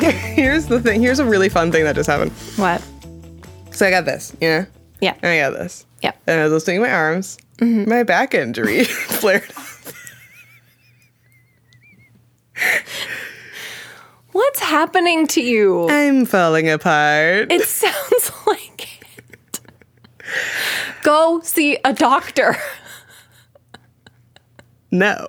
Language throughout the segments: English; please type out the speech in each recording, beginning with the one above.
So here- here's the thing. Here's a really fun thing that just happened. What? So I got this, Yeah. Yeah. And I got this. Yeah. And I was lifting my arms. Mm-hmm. My back injury flared up. What's happening to you? I'm falling apart. It sounds like it. Go see a doctor. no.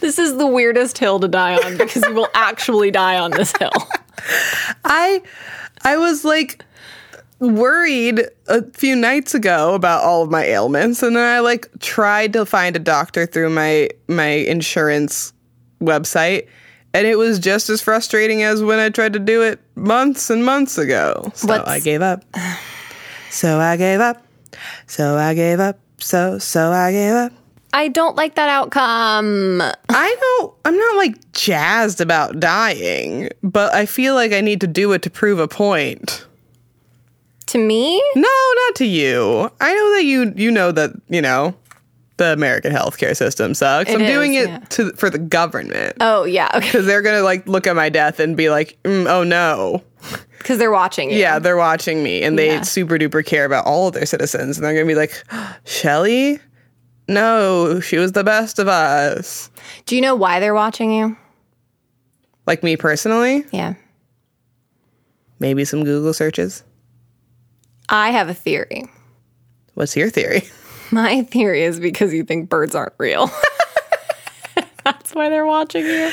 This is the weirdest hill to die on because you will actually die on this hill. I I was like worried a few nights ago about all of my ailments and then I like tried to find a doctor through my my insurance website and it was just as frustrating as when I tried to do it months and months ago. So What's- I gave up. So I gave up. So I gave up. So so I gave up. I don't like that outcome. I don't I'm not like jazzed about dying, but I feel like I need to do it to prove a point. To me? No, not to you. I know that you you know that, you know, the American healthcare system sucks. It I'm doing it yeah. to for the government. Oh, yeah. Okay. Cuz they're going to like look at my death and be like, mm, "Oh no." Because they're watching you. Yeah, they're watching me and they Yeah. super duper care about all of their citizens and they're going to be like, "Shelly? No, she was the best of us." Do you know why they're watching you? Like me personally, Yeah. maybe some Google searches. I have a theory. What's your theory? My theory is because you think birds aren't real. That's why they're watching you.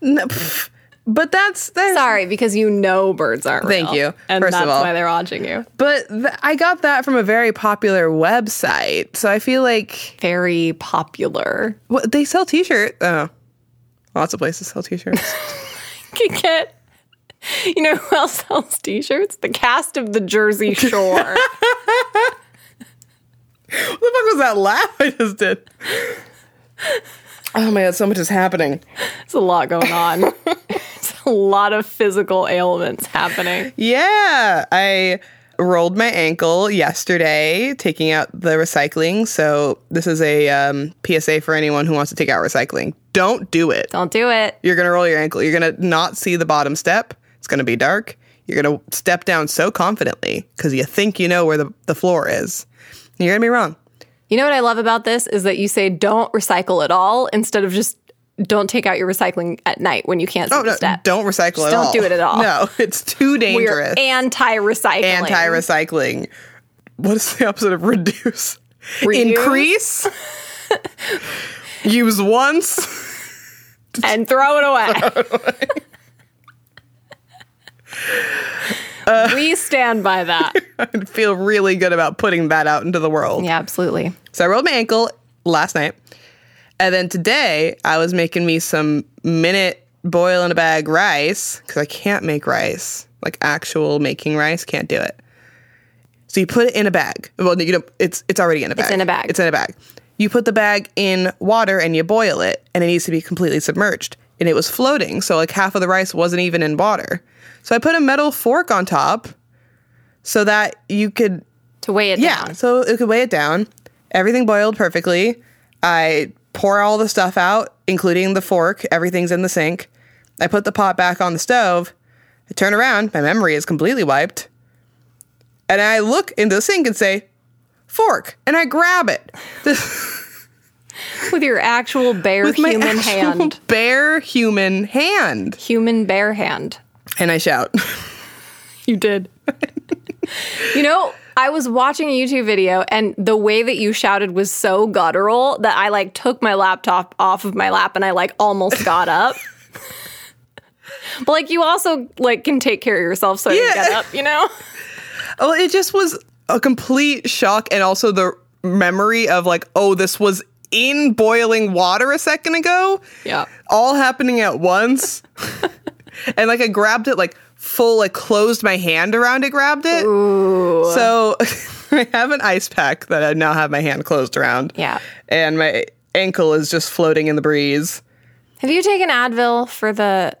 No, pff, but that's that's Sorry, because you know birds aren't real. Thank you, And first of that's all. why they're watching you. But th- I got that from a very popular website. So I feel like Very popular. well, they sell t-shirts. Oh, lots of places sell t-shirts. You get. You know who else sells t-shirts? The cast of the Jersey Shore. what the fuck was that laugh I just did? Oh my god, so much is happening. There's a lot going on. A lot of physical ailments happening. Yeah, I rolled my ankle yesterday taking out the recycling. So this is a um, PSA for anyone who wants to take out recycling. Don't do it. Don't do it. You're gonna roll your ankle. You're gonna not see the bottom step. It's gonna be dark. You're gonna step down so confidently because you think you know where the, the floor is. You're gonna be wrong. You know what I love about this is that you say don't recycle at all instead of just don't take out your recycling at night when you can't see Oh the no! step. Don't recycle at don't all. do it at all. No, it's too We're dangerous. anti-recycling. Anti-recycling. What is the opposite of reduce? Reuse? Increase. Use once. and throw it away. we stand by that. I feel really good about putting that out into the world. Yeah, absolutely. So I rolled my ankle last night. And then today I was making me some minute boil in a bag rice because I can't make rice. Like actual making rice, can't do it. So you put it in a bag. Well, you know, it's it's already in a bag. It's in a bag. It's in a bag. You put the bag in water and you boil it, and it needs to be completely submerged. And it was floating, so like half of the rice wasn't even in water. So I put a metal fork on top so that you could To weigh it down. yeah, down. so it could weigh it down. Everything boiled perfectly. I pour all the stuff out, including the fork. Everything's in the sink. I put the pot back on the stove. I turn around. My memory is completely wiped. And I look into the sink and say, fork. And I grab it. With your actual bare With my human actual hand. bare human hand. Human bare hand. And I shout. You did. you know, I was watching a YouTube video and the way that you shouted was so guttural that I like took my laptop off of my lap and I like almost got up. but like you also like can take care of yourself so you Yeah. get up, you know? Well, it just was a complete shock, and also the memory of like, oh, this was in boiling water a second ago, Yeah. all happening at once. and like I grabbed it like full, like closed my hand around it, grabbed it. So I have an ice pack that I now have my hand closed around. Yeah. And my ankle is just floating in the breeze. Have you taken Advil for the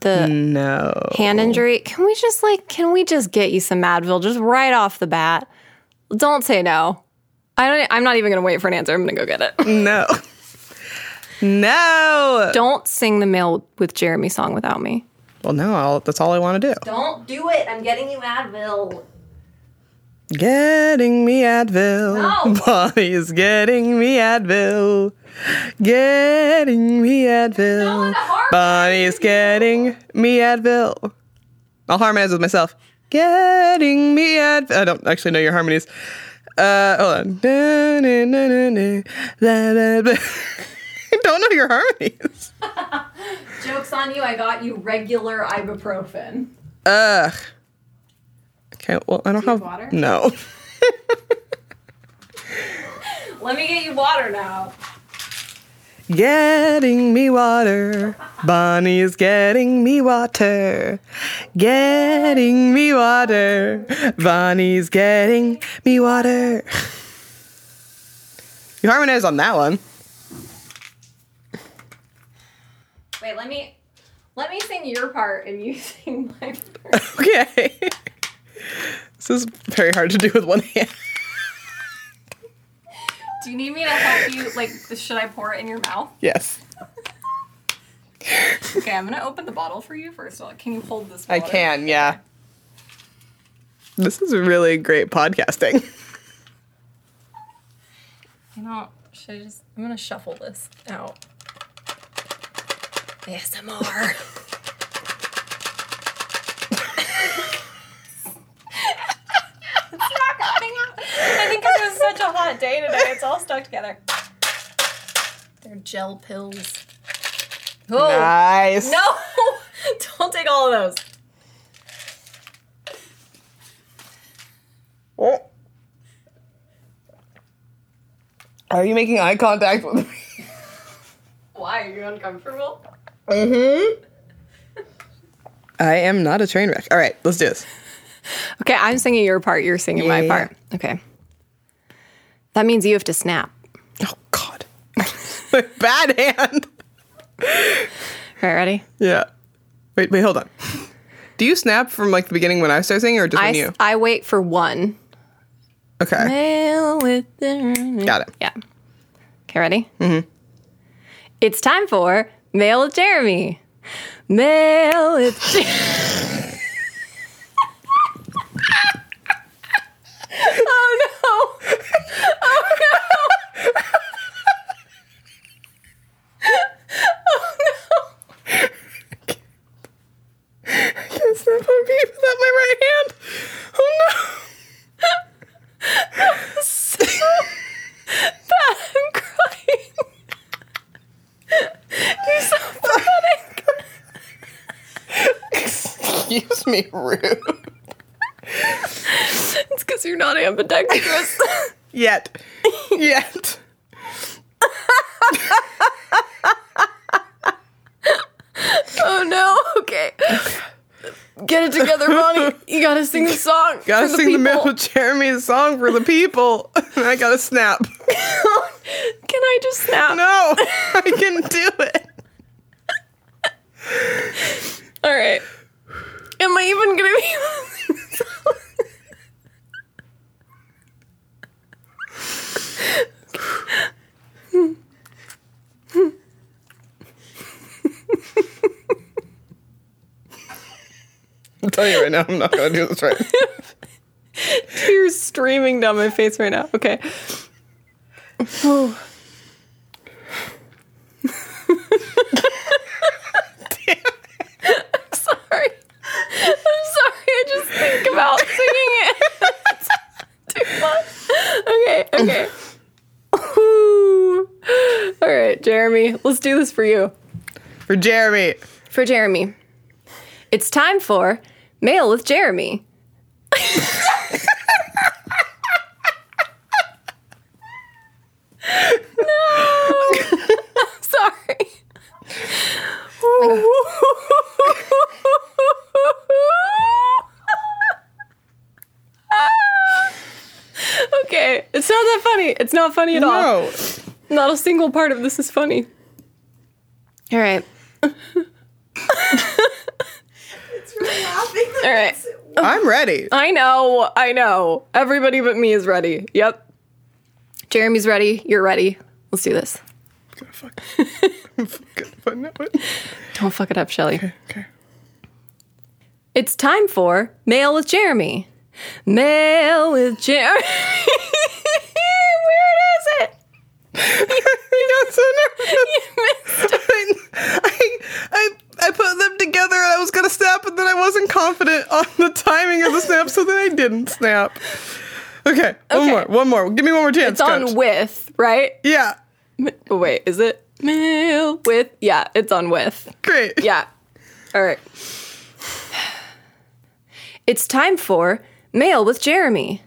the No. hand injury? Can we just like can we just get you some Advil just right off the bat? Don't say no. I don't I'm not even going to wait for an answer. I'm going to go get it. No. No. Don't sing the Mail with Jeremy song without me. Well, no, I'll, that's all I want to do. Don't do it. I'm getting you Advil. Getting me Advil. No. Bonnie's getting me Advil. Getting me Advil. No, Bonnie's getting me Advil. I'll harmonize with myself. Getting me Advil. I don't actually know your harmonies. Uh, hold on. Don't know your harmonies. Joke's on you. I got you regular ibuprofen. Ugh. Okay, well, I don't you have have. water? No. Let me get you water now. Getting me water. Bonnie's getting me water. Getting me water. Bonnie's getting me water. You harmonize on that one. Wait, let me let me sing your part and you sing my part. Okay. This is very hard to do with one hand. Do you need me to help you? Like, should I pour it in your mouth? Yes, Okay, I'm gonna open the bottle for you first. of all. Can you hold this? I can, yeah. This is really great podcasting. You know, should I just? I'm gonna shuffle this out. ASMR. it's not coming out. I think it was such a hot day today. It's all stuck together. They're gel pills. Oh Nice. no! Don't take all of those. Oh. Are you making eye contact with me? Why are you uncomfortable? Mm-hmm. I am not a train wreck. All right, let's do this. Okay, I'm singing your part. You're singing my Yeah. part. Okay. That means you have to snap. Oh God. Bad hand. Okay, ready? Yeah. Wait, wait, hold on. Do you snap from like the beginning when I start singing or just I, when you? I wait for one. Okay. Mail with the- Got it. Yeah. Okay, ready? Mm-hmm. It's time for Mail with Jeremy. Mail with Jeremy. oh no! Oh no! can't snap on me without my right hand. Oh bad. I'm crying. You're so pathetic. no. Excuse me, rude. It's because you're not ambidextrous. Yet. Yet. oh no. Okay. Get it together, Bonnie. You gotta sing the song. Gotta sing the people. middle of Jeremy's song for the people. I gotta snap. Can I just snap? No, I can do it. All right. Am I even gonna be? I'm telling you right now, I'm not gonna do this right. Tears streaming down my face right now. Okay. Oh. I'm sorry. I'm sorry. I just think about singing it. It's too much. Okay. Okay. Ooh. All right, Jeremy. Let's do this for you. For Jeremy. For Jeremy. It's time for Mail with Jeremy. no. Sorry. it's not that funny. It's not funny at all. No. Not a single part of this is funny. All right. it's really laughing. All right. I'm ready. I know. I know. Everybody but me is ready. Yep. Jeremy's ready. You're ready. Let's do this. gonna fuck. I'm fucking putting it. Don't fuck it up, Shelly. Okay. It's time for Mail with Jeremy. Mail with Jeremy. Where is it? I got so nervous. I, I, I put them together and I was gonna snap, but then I wasn't confident on the timing of the snap, so then I didn't snap. Okay, one Okay. more, one more. Give me one more chance. It's on coach. with, right? yeah, Oh, wait, is it Mail with? Yeah, it's on with. great. Yeah. All right. It's time for Mail with Jeremy.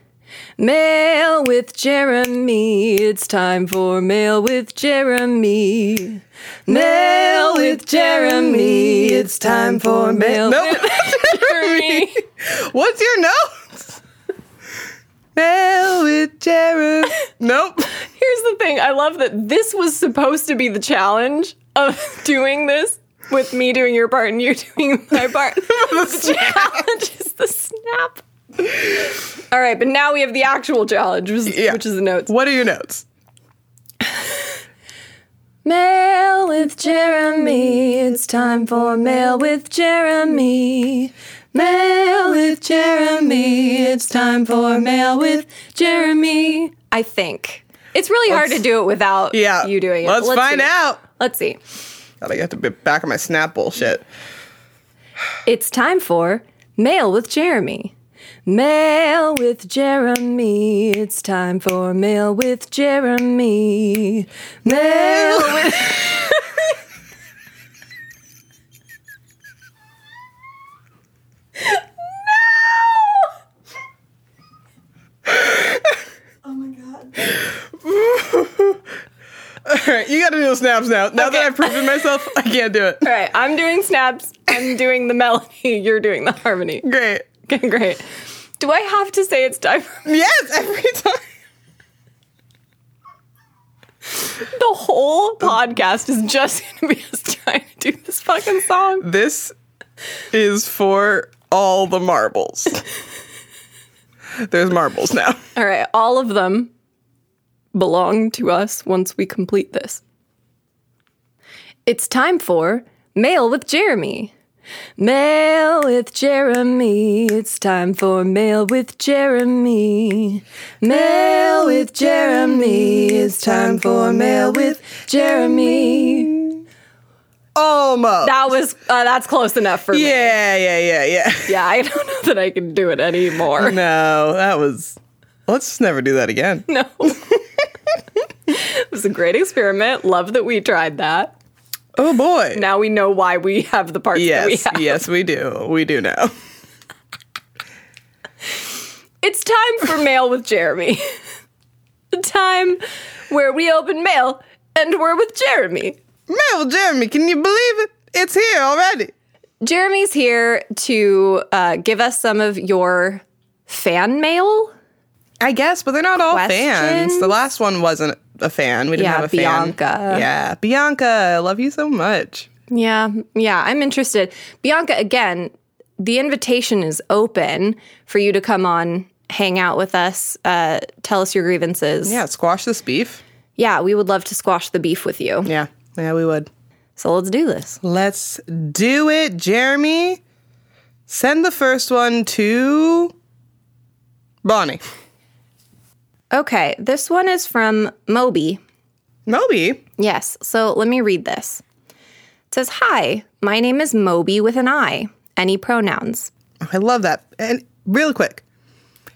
Mail with Jeremy. It's time for Mail with Jeremy. Mail with Jeremy. It's time for Mail Nope. with Jeremy. What's your notes? Mail with Jared. Nope. Here's the thing I love that this was supposed to be the challenge of doing this with me doing your part and you doing my part. the challenge is the snap. All right, but now we have the actual challenge, which is, Yeah. which is the notes. What are your notes? Mail with Jeremy. It's time for Mail with Jeremy. Mail with Jeremy. It's time for Mail with Jeremy. I think. It's really hard to do it without Yeah. you doing it. Let's, find see. out. Let's see. I Gotta get to be back on my snap bullshit. It's time for Mail with Jeremy. Mail with Jeremy. It's time for Mail with Jeremy. Mail with. No Oh my god. All right, you gotta do the snaps now. Now that I've proven myself, I can't do it. All right, I'm doing snaps. I'm doing the melody. You're doing the harmony. Great. Okay, great. Do I have to say it's time for Yes, every time. the whole podcast is just gonna be us trying to do this fucking song? This is for all the marbles. There's marbles now. All right, all of them belong to us once we complete this. It's time for Mail with Jeremy. Mail with Jeremy. It's time for Mail with Jeremy. Mail with Jeremy. It's time for Mail with Jeremy. Almost. That was uh, that's close enough for me. yeah, yeah, yeah, yeah. Yeah, I don't know that I can do it anymore. No, that was. Let's just never do that again. No. it was a great experiment. Love that we tried that. Oh boy. Now we know why we have the parts that we Yes, have. yes, we do. We do know. It's time for Mail with Jeremy. the time where we open mail and we're with Jeremy. Mel, Jeremy, can you believe it? It's here already. Jeremy's here to uh, give us some of your fan mail. I guess, but they're not all fans. The last one wasn't a fan. We didn't Yeah, have a fan. Bianca. Yeah, Bianca, I love you so much. Yeah, yeah, I'm interested. Bianca, again, the invitation is open for you to come on, hang out with us, uh, tell us your grievances. Yeah, squash this beef. Yeah, we would love to squash the beef with you. Yeah, yeah, we would. So let's do this. Let's do it, Jeremy. Send the first one to Bonnie. Okay, this one is from Moby. Moby. Yes, so let me read this. It says, Hi, my name is Moby with an I. Any pronouns? I love that. And real quick,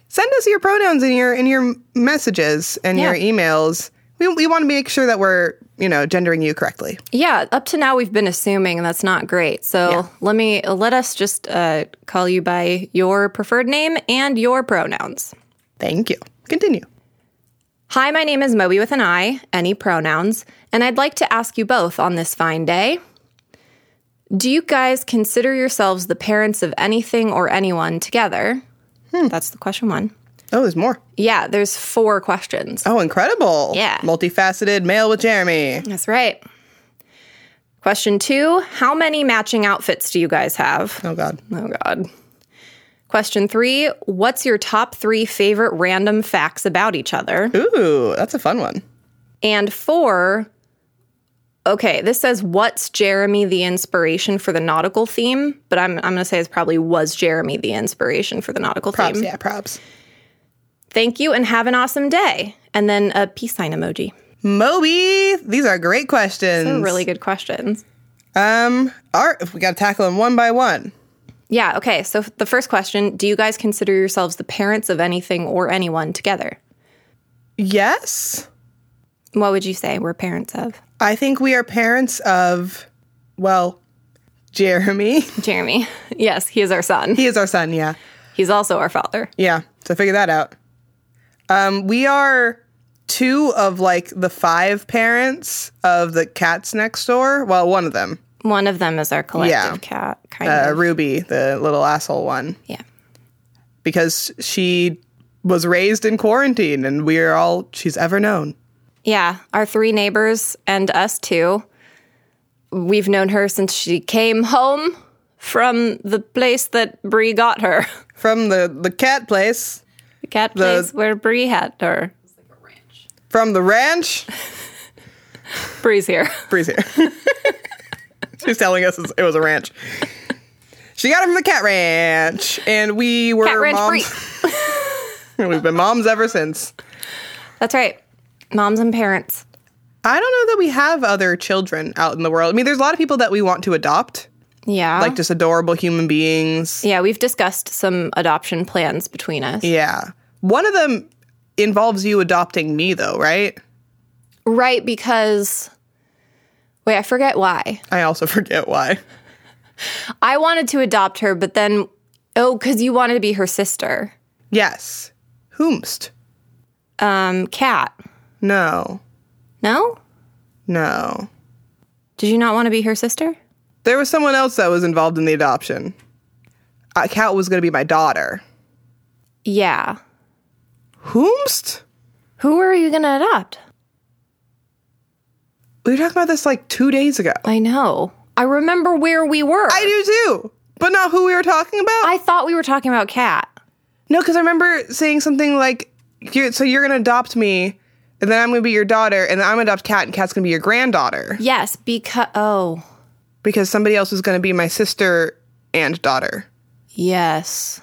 send us your pronouns in your in your messages and your emails. We, we want to make sure that we're you know gendering you correctly. Yeah, up to now we've been assuming, and that's not great. So Yeah. let me let us just uh, call you by your preferred name and your pronouns. Thank you. Continue. Hi, my name is Moby with an I, any pronouns, and I'd like to ask you both on this fine day. Do you guys consider yourselves the parents of anything or anyone together? Hmm. That's the question one. Oh, there's more. Yeah, there's four questions. Oh, incredible. Yeah. Multifaceted mail with Jeremy. That's right. Question two How many matching outfits do you guys have? Oh God. Oh, God. Question three What's your top three favorite random facts about each other? Ooh, that's a fun one. And four Okay, this says what's Jeremy the inspiration for the nautical theme, but I'm I'm going to say it's probably was Jeremy the inspiration for the nautical Props, theme. yeah, props. Thank you and have an awesome day. And then a peace sign emoji. Moby, these are great questions. Really good questions. Um, all right, if we got to tackle them one by one. Yeah, okay. So the first question, do you guys consider yourselves the parents of anything or anyone together? Yes, What would you say we're parents of? I think we are parents of, well, Jeremy. Jeremy. Yes, he is our son. he is our son, yeah. He's also our father. Yeah, so figure that out. Um, we are two of like the five parents of the cats next door. Well, one of them, One of them is our collective Yeah. cat, kind uh, of. Ruby, the little asshole one, Yeah. because she was raised in quarantine and we're all she's ever known. Yeah, our three neighbors and us two. We've known her since she came home from the place that Bree got her. From the, the cat place, The cat place where Bree had her. from the ranch, Bree's here. Bree's here. She's telling us it was a ranch. She got it from the cat ranch, and we were Cat Ranch moms. We've been moms ever since. That's right. Moms and parents. I don't know that we have other children out in the world. I mean, there's a lot of people that we want to adopt, Yeah. like just adorable human beings. yeah, we've discussed some adoption plans between us. Yeah. One of them involves you adopting me, though, right? Right, because. Wait, I forget why. I also forget why. I wanted to adopt her, but then. Oh, because you wanted to be her sister. Yes. Whomst? Um, Kat. No. No? No. Did you not want to be her sister? There was someone else that was involved in the adoption. Uh, Kat was going to be my daughter. Yeah. Whomst? Who were you going to adopt? We were talking about this like two days ago. I know. I remember where we were. I do too, but not who we were talking about. I thought we were talking about Kat. no, because I remember saying something like, you're, "So you're going to adopt me, and then I'm going to be your daughter, and then I'm going to adopt Kat, and Kat's going to be your granddaughter Yes, because. Oh, because somebody else is going to be my sister and daughter." yes.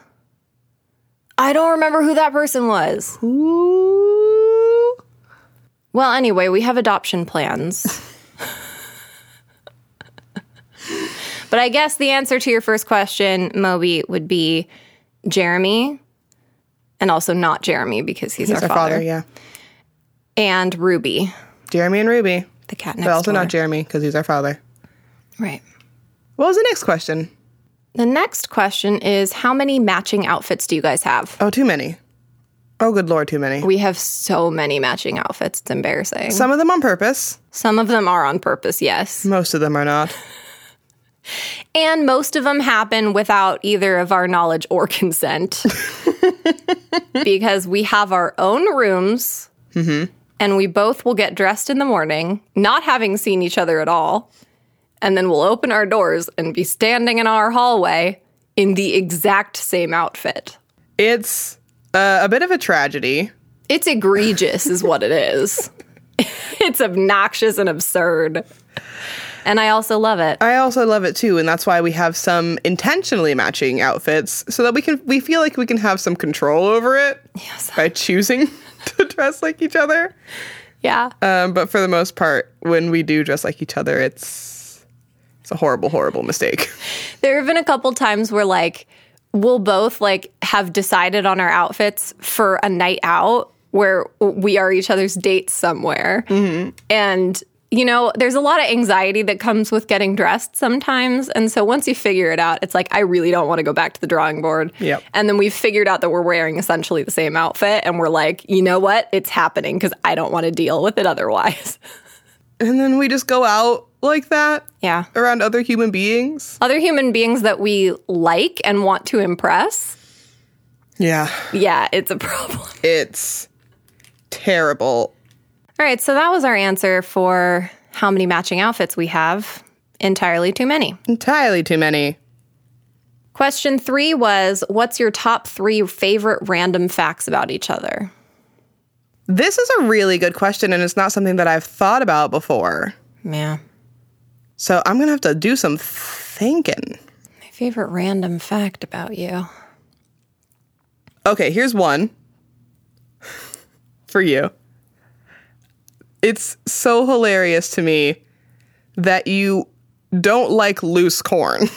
I don't remember who that person was. Ooh. Well, anyway, we have adoption plans. but I guess the answer to your first question, Moby, would be Jeremy, and also not Jeremy because he's, He's our, our father, father, yeah. and Ruby, Jeremy and Ruby, the cat next but also door. not Jeremy because he's our father. right. What was the next question? The next question is How many matching outfits do you guys have? Oh, too many. Oh, good lord, too many. We have so many matching outfits. It's embarrassing. Some of them on purpose. Some of them are on purpose, yes. Most of them are not. And most of them happen without either of our knowledge or consent. because we have our own rooms mm-hmm. and we both will get dressed in the morning, not having seen each other at all. And then we'll open our doors and be standing in our hallway in the exact same outfit. It's uh, a bit of a tragedy. It's egregious, is what it is. it's obnoxious and absurd. And I also love it. I also love it too, and that's why we have some intentionally matching outfits so that we can we feel like we can have some control over it Yes. by choosing to dress like each other. Yeah. Um, but for the most part, when we do dress like each other, it's it's a horrible, horrible mistake. There have been a couple times where like we'll both like have decided on our outfits for a night out where we are each other's dates somewhere. Mm-hmm. And you know, there's a lot of anxiety that comes with getting dressed sometimes. And so once you figure it out, it's like, I really don't want to go back to the drawing board. Yep. And then we've figured out that we're wearing essentially the same outfit. And we're like, you know what? It's happening because I don't want to deal with it otherwise. and then we just go out like that yeah. around other human beings. Other human beings that we like and want to impress. Yeah, Yeah, it's a problem. it's terrible. All right, so that was our answer for how many matching outfits we have. Entirely too many. Entirely too many. Question three was What's your top three favorite random facts about each other? This is a really good question, and it's not something that I've thought about before. Yeah. So I'm gonna have to do some thinking. My favorite random fact about you. Okay, here's one for you. It's so hilarious to me that you don't like loose corn.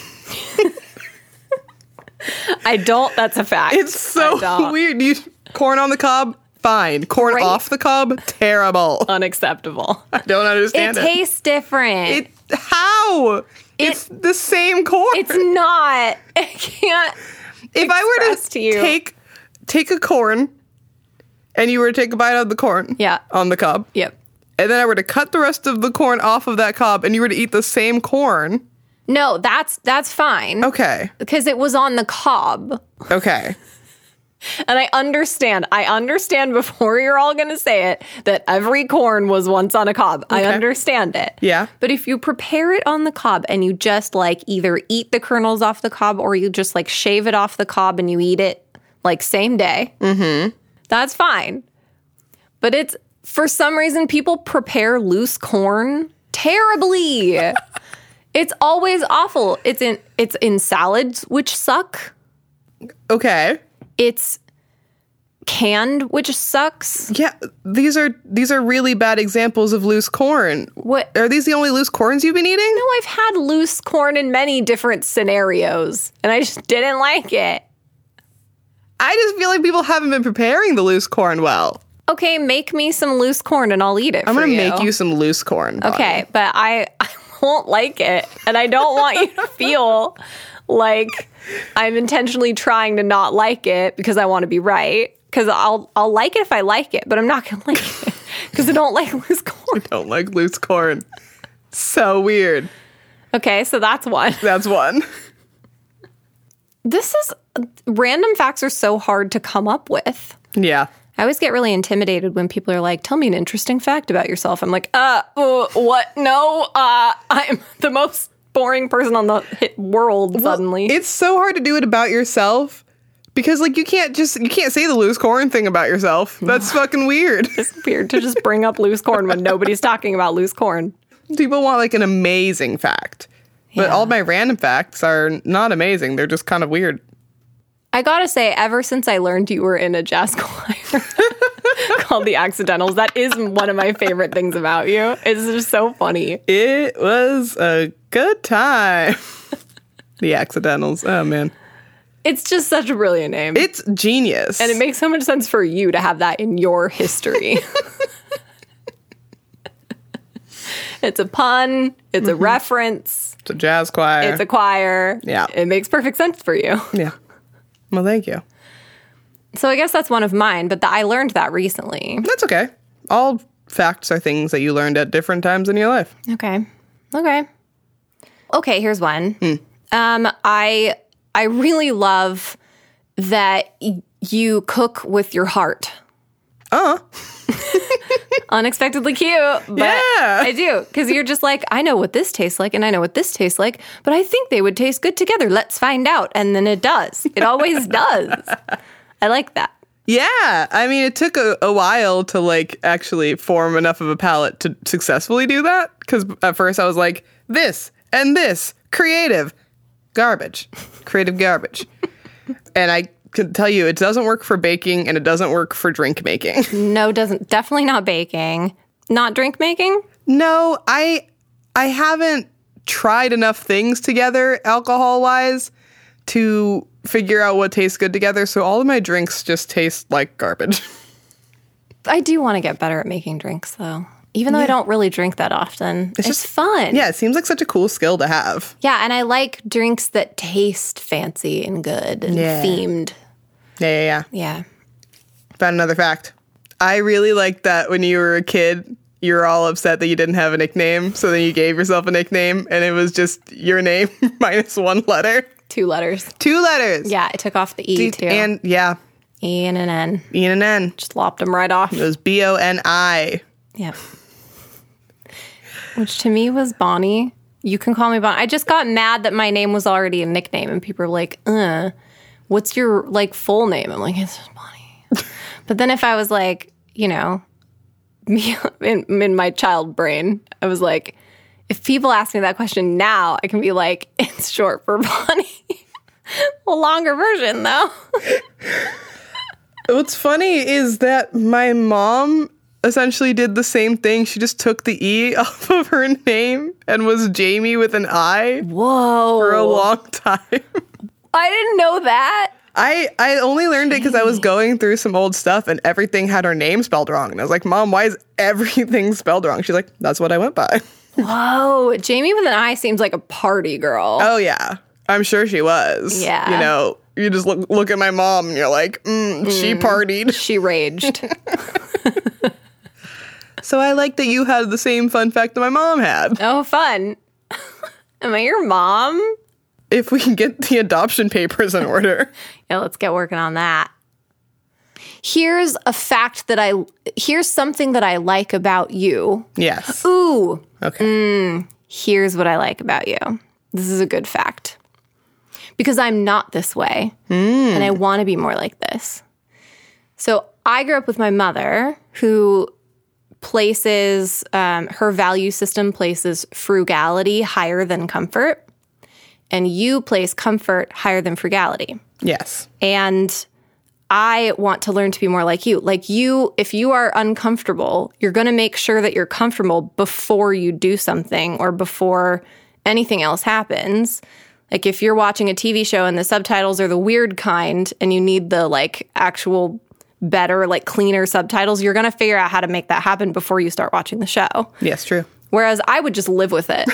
I don't. That's a fact. It's so weird. You corn on the cob, fine. Corn Great. off the cob, terrible. unacceptable. I don't It understand it. tastes different. It how? it's the same corn. it's not. I can't. if I were to, to you. take take a corn and you were to take a bite out of the corn Yeah. on the cob, Yep. and then I were to cut the rest of the corn off of that cob and you were to eat the same corn, No, that's that's fine okay. because it was on the cob. Okay. And I understand. I understand before you're all going to say it that every corn was once on a cob. I understand it. Yeah. But if you prepare it on the cob and you just like either eat the kernels off the cob or you just like shave it off the cob and you eat it like same day, mm-hmm. that's fine. But it's for some reason people prepare loose corn terribly. it's always awful. It's in it's in salads which suck. Okay. It's canned, which sucks. Yeah, these are these are really bad examples of loose corn. What? Are these the only loose corns you've been eating? No, I've had loose corn in many different scenarios, and I just didn't like it. I just feel like people haven't been preparing the loose corn well. Okay, make me some loose corn and I'll eat it. I'm gonna you. make you some loose corn. Bonnie. Okay, but I, I won't like it, and I don't want you to feel like I'm intentionally trying to not like it because I want to be right. Because I'll I'll like it if I like it, but I'm not gonna like it because I don't like loose corn. I don't like loose corn. So weird. Okay, so that's one. That's one. This is random facts are so hard to come up with. Yeah. I always get really intimidated when people are like, "Tell me an interesting fact about yourself." I'm like, "Uh, uh what? No, uh, I'm the most boring person on the hit world." suddenly, It's so hard to do it about yourself because like you can't just you can't say the loose corn thing about yourself. That's fucking weird. it's weird to just bring up loose corn when nobody's talking about loose corn. People want like an amazing fact. But Yeah. all my random facts are not amazing. They're just kind of weird. I gotta say, ever since I learned you were in a jazz choir called the Accidentals, that is one of my favorite things about you. It's just so funny. It was a good time. the accidentals. Oh man. It's just such a brilliant name. It's genius. and it makes so much sense for you to have that in your history. it's a pun, it's a mm-hmm. reference, it's a jazz choir. it's a choir. Yeah. It makes perfect sense for you. yeah. Well, thank you. So I guess that's one of mine, but the, I learned that recently. That's okay. All facts are things that you learned at different times in your life. Okay. Okay. Okay, here's one. Um, I I really love that y- you cook with your heart. Uh, Unexpectedly cute, but Yeah. I do because you're just like I know what this tastes like and I know what this tastes like, but I think they would taste good together. Let's find out, and then it does. It always does. I like that. yeah. I mean, it took a, a while to like actually form enough of a palette to successfully do that. Because at first I was like, this and this, creative, garbage, creative garbage. and I can tell you, it doesn't work for baking and it doesn't work for drink making. No, doesn't definitely not baking, not drink making. No, I I haven't tried enough things together alcohol wise to figure out what tastes good together. So all of my drinks just taste like garbage. I do want to get better at making drinks though. Even though I don't really drink that often. It's, just fun. yeah, it seems like such a cool skill to have. Yeah, and I like drinks that taste fancy and good and Yeah. themed. Yeah, yeah, yeah. Yeah. Found another fact. I really liked that when you were a kid, you were all upset that you didn't have a nickname. So then you gave yourself a nickname and it was just your name minus one letter. Two letters. Two letters. Yeah, I took off the E too. And yeah, e and an N. E and an N. Just lopped them right off. It was B O N I. Yeah. Which to me was Bonnie. You can call me Bonnie. I just got mad that my name was already a nickname and people were like, uh, what's your like full name? I'm like, it's just Bonnie. but then if I was like, you know, me in, in my child brain, I was like, if people ask me that question now, I can be like, it's short for Bonnie. a longer version, though. What's funny is that my mom essentially did the same thing. She just took the E off of her name and was Jamie with an I Whoa. for a long time. I didn't know that. I, I only learned it because I was going through some old stuff and everything had her name spelled wrong. And I was like, Mom, why is everything spelled wrong? She's like, That's what I went by. Whoa. Jamie with an I seems like a party girl. Oh, yeah. I'm sure she was. Yeah. You know, you just look, look at my mom and you're like, mm, She partied. She raged. So I like that you had the same fun fact that my mom had. oh, fun. Am I your mom? If we can get the adoption papers in order. Yeah, let's get working on that. Here's a fact that I, here's something that I like about you. yes. Ooh, Okay. here's what I like about you. This is a good fact. Because I'm not this way and I want to be more like this. So I grew up with my mother who places um, her value system places frugality higher than comfort, and you place comfort higher than frugality. Yes. And I want to learn to be more like you. Like you, if you are uncomfortable, you're going to make sure that you're comfortable before you do something or before anything else happens. Like if you're watching a TV show and the subtitles are the weird kind and you need the like actual better, like cleaner subtitles, you're going to figure out how to make that happen before you start watching the show. Yes, true. Whereas I would just live with it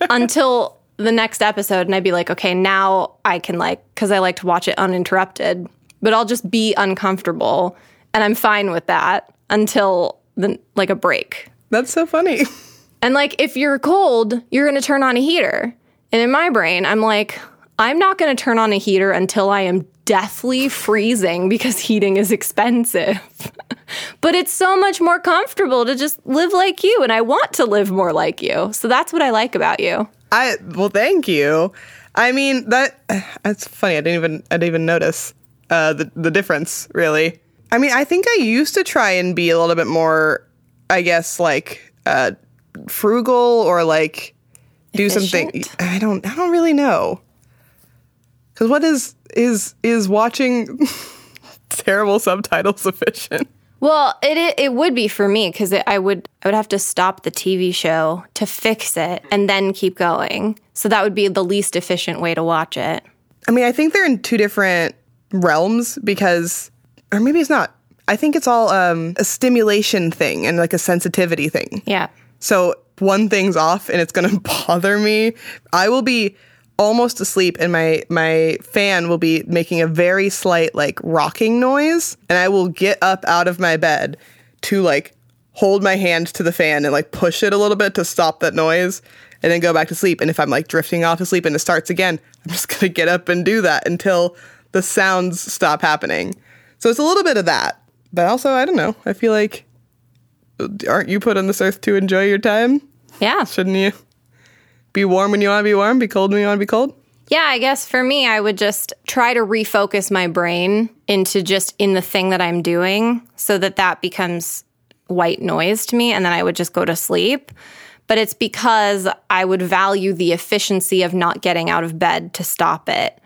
until the next episode and I'd be like, okay, now I can like, because I like to watch it uninterrupted, but I'll just be uncomfortable and I'm fine with that until the like a break. That's so funny. And like, if you're cold, you're going to turn on a heater. And in my brain, I'm like, I'm not going to turn on a heater until I am deathly freezing because heating is expensive. but it's so much more comfortable to just live like you. And I want to live more like you. So that's what I like about you. I well, thank you. I mean that that's funny. I didn't even I didn't even notice uh, the the difference really. I mean, I think I used to try and be a little bit more, I guess, like uh, frugal or like do something. I don't I don't really know. Because what is is is watching terrible subtitles efficient? Well, it it, it would be for me because I would I would have to stop the TV show to fix it and then keep going. So that would be the least efficient way to watch it. I mean, I think they're in two different realms because, or maybe it's not. I think it's all um, a stimulation thing and like a sensitivity thing. Yeah. So one thing's off and it's gonna bother me. I will be almost asleep and my my fan will be making a very slight like rocking noise and I will get up out of my bed to like hold my hand to the fan and like push it a little bit to stop that noise and then go back to sleep. And if I'm like drifting off to sleep and it starts again, I'm just gonna get up and do that until the sounds stop happening. So it's a little bit of that. But also, I don't know. I feel like aren't you put on this earth to enjoy your time? Yeah. Shouldn't you be warm when you want to be warm, be cold when you want to be cold? Yeah, I guess for me, I would just try to refocus my brain into just in the thing that I'm doing so that that becomes white noise to me. And then I would just go to sleep. But it's because I would value the efficiency of not getting out of bed to stop it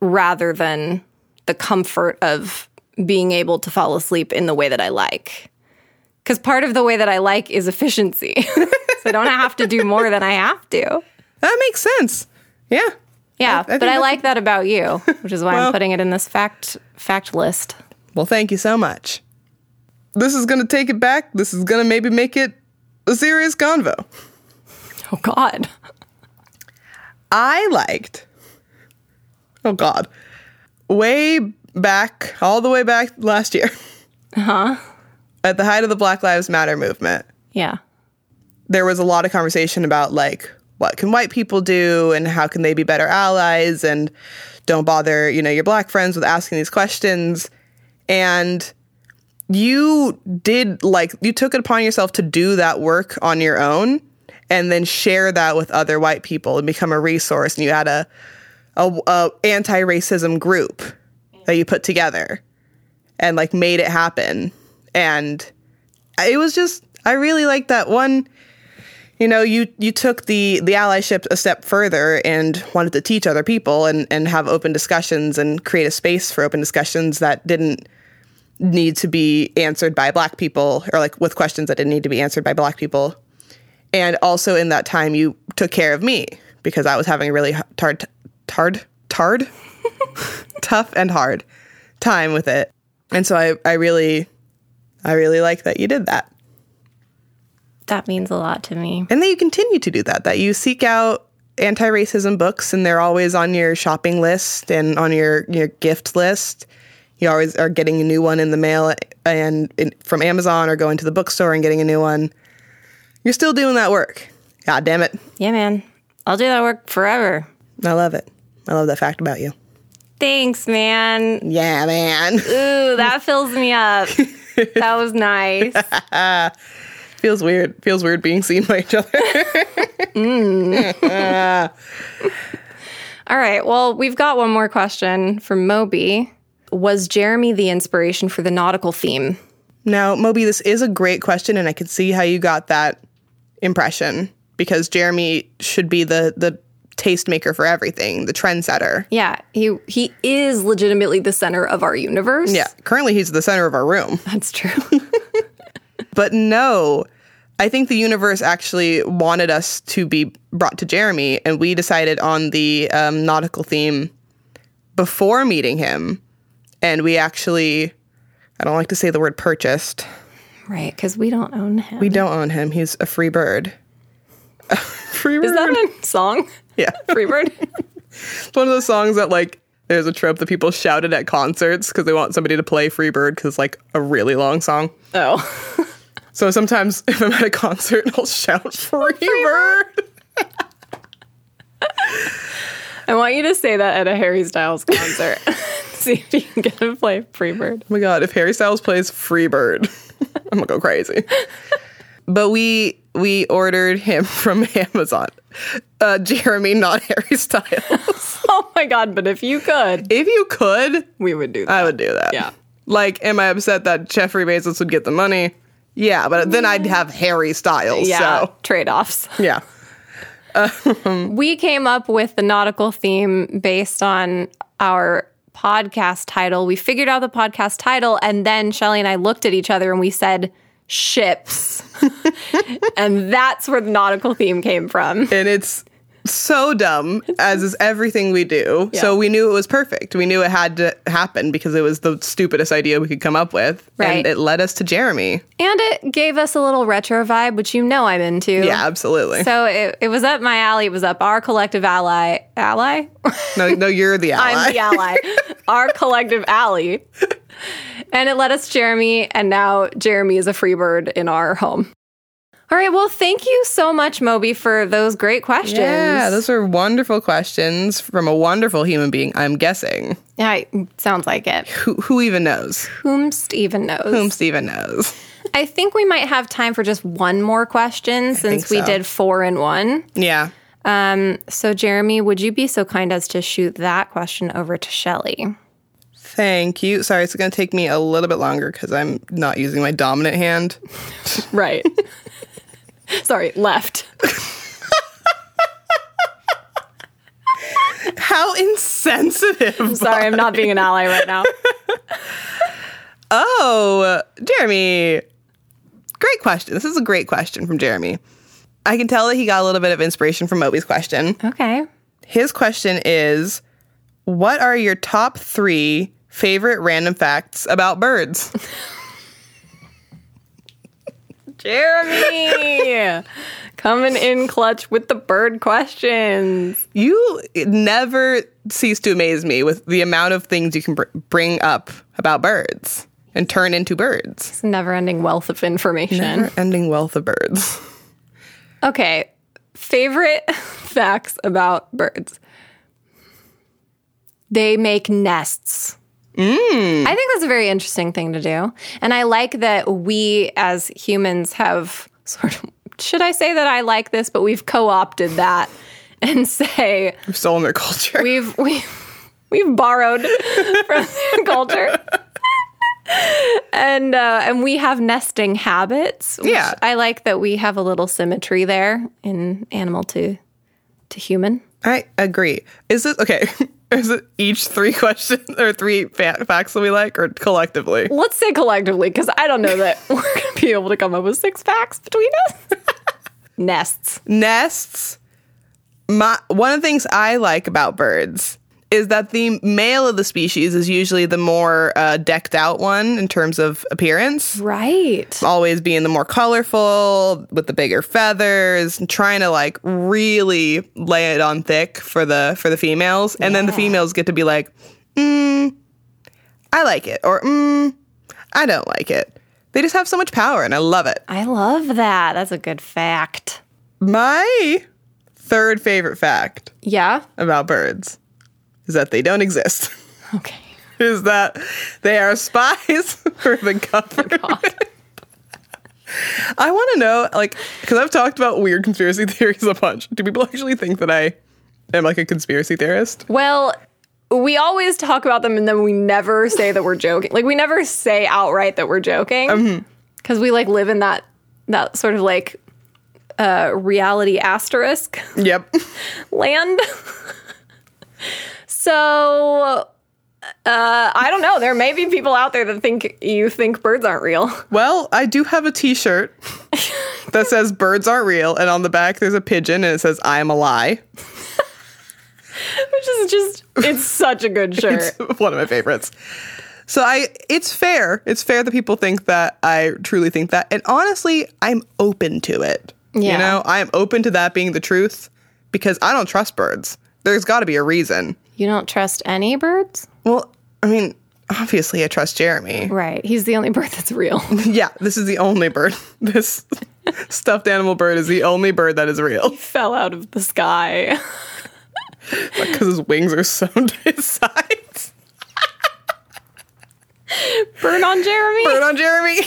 rather than the comfort of being able to fall asleep in the way that I like. Because part of the way that I like is efficiency. so I don't have to do more than I have to. That makes sense. Yeah. Yeah, think but I like that about you, which is why Well- I'm putting it in this fact fact list. Well, thank you so much. This is going to take it back. This is going to maybe make it a serious convo. Oh God. I liked, oh God, way back, all the way back last year. Huh? At the height of the Black Lives Matter movement, Yeah. there was a lot of conversation about like what can white people do and how can they be better allies and don't bother you know your black friends with asking these questions and you did like you took it upon yourself to do that work on your own and then share that with other white people and become a resource and you had a a, a anti-racism group that you put together and like made it happen and it was just I really like that one you know, you you took the the allyship a step further and wanted to teach other people and and have open discussions and create a space for open discussions that didn't need to be answered by black people or like with questions that didn't need to be answered by black people. And also in that time you took care of me because I was having a really h- tard tard tough and hard time with it. And so I I really I really like that you did that. That means a lot to me. And that you continue to do that, that you seek out anti racism books and they're always on your shopping list and on your, your gift list. You always are getting a new one in the mail and in, from Amazon or going to the bookstore and getting a new one. You're still doing that work. God damn it. Yeah, man. I'll do that work forever. I love it. I love that fact about you. Thanks, man. Yeah, man. Ooh, that fills me up. That was nice. Feels weird. Feels weird being seen by each other. All right. Well, we've got one more question from Moby. Was Jeremy the inspiration for the nautical theme? Now, Moby, this is a great question, and I can see how you got that impression because Jeremy should be the the tastemaker for everything, the trendsetter. Yeah, he he is legitimately the center of our universe. Yeah, currently he's the center of our room. That's true. But no, I think the universe actually wanted us to be brought to Jeremy, and we decided on the um, nautical theme before meeting him. And we actually, I don't like to say the word purchased. right, because we don't own him. We don't own him. He's a free bird. free bird. is that a song? Yeah. Freebird? It's one of those songs that like there's a trope that people shouted at concerts because they want somebody to play Freebird because it's like a really long song. oh. So sometimes if I'm at a concert, I'll shout Freebird. I want you to say that at a Harry Styles concert. See if you can get him to play Freebird. Oh my god, if Harry Styles plays Freebird, I'm gonna go crazy. But we we ordered him from Amazon. Uh, Jeremy, not Harry Styles. Oh my god, but if you could, if you could, we would do that. I would do that. Yeah. Like, am I upset that Jeffrey Bezos would get the money? Yeah, but then I'd have Harry Styles. yeah, So trade offs. yeah. We came up with the nautical theme based on our podcast title. We figured out the podcast title, and then Shelley and I looked at each other and we said, ships. and that's where the nautical theme came from. and it's so dumb as is everything we do so we knew it was perfect we knew it had to happen because it was the stupidest idea we could come up with Right. and it led us to jeremy And it gave us a little retro vibe, which you know I'm into. yeah absolutely So it, it was up my alley. It was up our collective ally. Ally? no no you're the ally I'm the ally. our collective alley. And it led us Jeremy, and now Jeremy is a free bird in our home. All right. Well, thank you so much, Moby, for those great questions. yeah those are wonderful questions from a wonderful human being i'm guessing Yeah, sounds like it. who, who even knows Whom even knows. whom steven knows I think we might have time for just one more question since think we did four in one. yeah Um, so, Jeremy, would you be so kind as to shoot that question over to Shelley? Thank you sorry it's going to take me a little bit longer because i'm not using my dominant hand Right. Sorry, left. how insensitive Sorry, I'm not being an ally right now. Oh, Jeremy. Great question. This is a great question from Jeremy. I can tell that he got a little bit of inspiration from Moby's question. Okay. His question is What are your top three favorite random facts about birds? Jeremy coming in clutch with the bird questions. You never cease to amaze me with the amount of things you can br- bring up about birds and turn into birds. It's a never ending wealth of information. Never ending wealth of birds. Okay. Favorite facts about birds they make nests. I think that's a very interesting thing to do. And I like that we as humans have sort of, should I say that I like this, but we've co opted that and say, I've stolen their culture. we've we've we've borrowed from their culture. and uh, and we have nesting habits. which Yeah. I like that we have a little symmetry there in animal to to human. I agree. Is this okay? Is it each three questions or three fa- facts that we like, or collectively? Let's say collectively, because I don't know that we're gonna be able to come up with six facts between us. Nests. Nests. My one of the things I like about birds is that the male of the species is usually the more uh, decked out one in terms of appearance. Right. always being the more colorful with the bigger feathers and trying to like really lay it on thick for the for the females and then the females get to be like mm, i like it or mm, i don't like it they just have so much power and i love it I love that. That's a good fact. my third favorite fact Yeah. about birds is that they don't exist Okay. is that they are spies for the government I want to know, like, because I've talked about weird conspiracy theories a bunch. Do people actually think that I am like a conspiracy theorist? Well, we always talk about them and then we never say that we're joking. Like we never say outright that we're joking. Because we like live in that that sort of like uh reality asterisk Yep. land. So uh I don't know. There may be people out there that think you think birds aren't real. Well, I do have a T-shirt that says "Birds aren't real," and on the back there's a pigeon, and it says "I am a lie." Which is just it's such a good shirt. It's one of my favorites. So I, it's fair. It's fair that people think that I truly think that, and honestly, I'm open to it. Yeah. You know, I am open to that being the truth because I don't trust birds. There's got to be a reason. You don't trust any birds? Well, I mean, obviously, I trust Jeremy. Right. He's the only bird that's real. Yeah, this is the only bird. This stuffed animal bird is the only bird that is real Fell out of the sky. because his wings are sewn to his sides. Burn on Jeremy. Burn on Jeremy.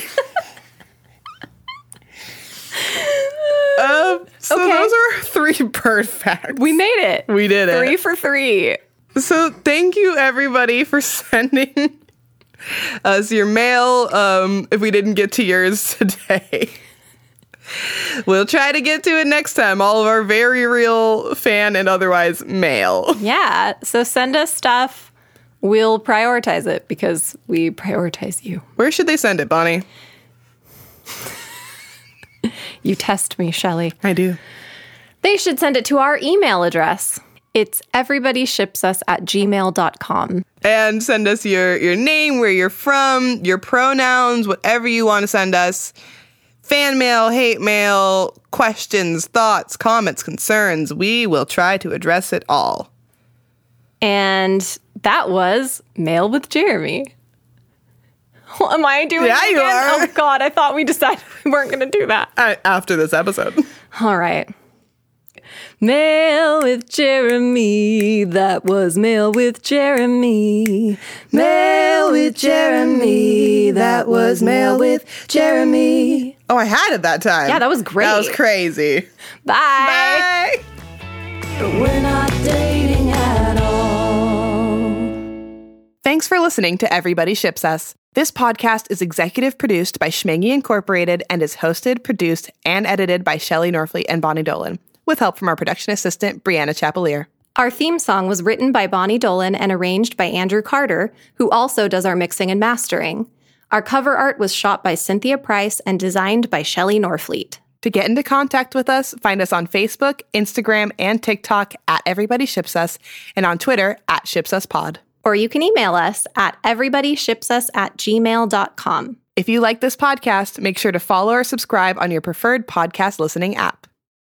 um, so Okay. those are three bird facts. We made it. We did it. Three for three. So thank you everybody for sending us your mail. Um, if we didn't get to yours today, we'll try to get to it next time. All of our very real fan and otherwise mail. Yeah. So send us stuff. We'll prioritize it because we prioritize you. Where should they send it, Bonnie? You test me, Shelley. I do. They should send it to our email address. It's everybodyshipsus at gmail.com. And send us your your name, where you're from, your pronouns, whatever you want to send us. Fan mail, hate mail, questions, thoughts, comments, concerns. We will try to address it all. And that was Mail with Jeremy. Well, am I doing Yeah, it you are. Oh, God. I thought we decided we weren't going to do that. Uh, after this episode. All right. Mail with Jeremy. That was Mail with Jeremy. Mail with Jeremy. That was Mail with Jeremy. Oh, I had it that time. Yeah, that was great. That was crazy. Bye. Bye. We're not dating at all. Thanks for listening to Everybody Ships Us. This podcast is executive produced by Schmangy Incorporated and is hosted, produced, and edited by Shelley Norfleet and Bonnie Dolan, with help from our production assistant, Brianna Chapelier. Our theme song was written by Bonnie Dolan and arranged by Andrew Carter, who also does our mixing and mastering. Our cover art was shot by Cynthia Price and designed by Shelley Norfleet. To get into contact with us, find us on Facebook, Instagram, and TikTok at Everybody Ships Us, and on Twitter at Ships Us Pod. Or you can email us at everybodyshipsus at gmail.com. If you like this podcast, make sure to follow or subscribe on your preferred podcast listening app.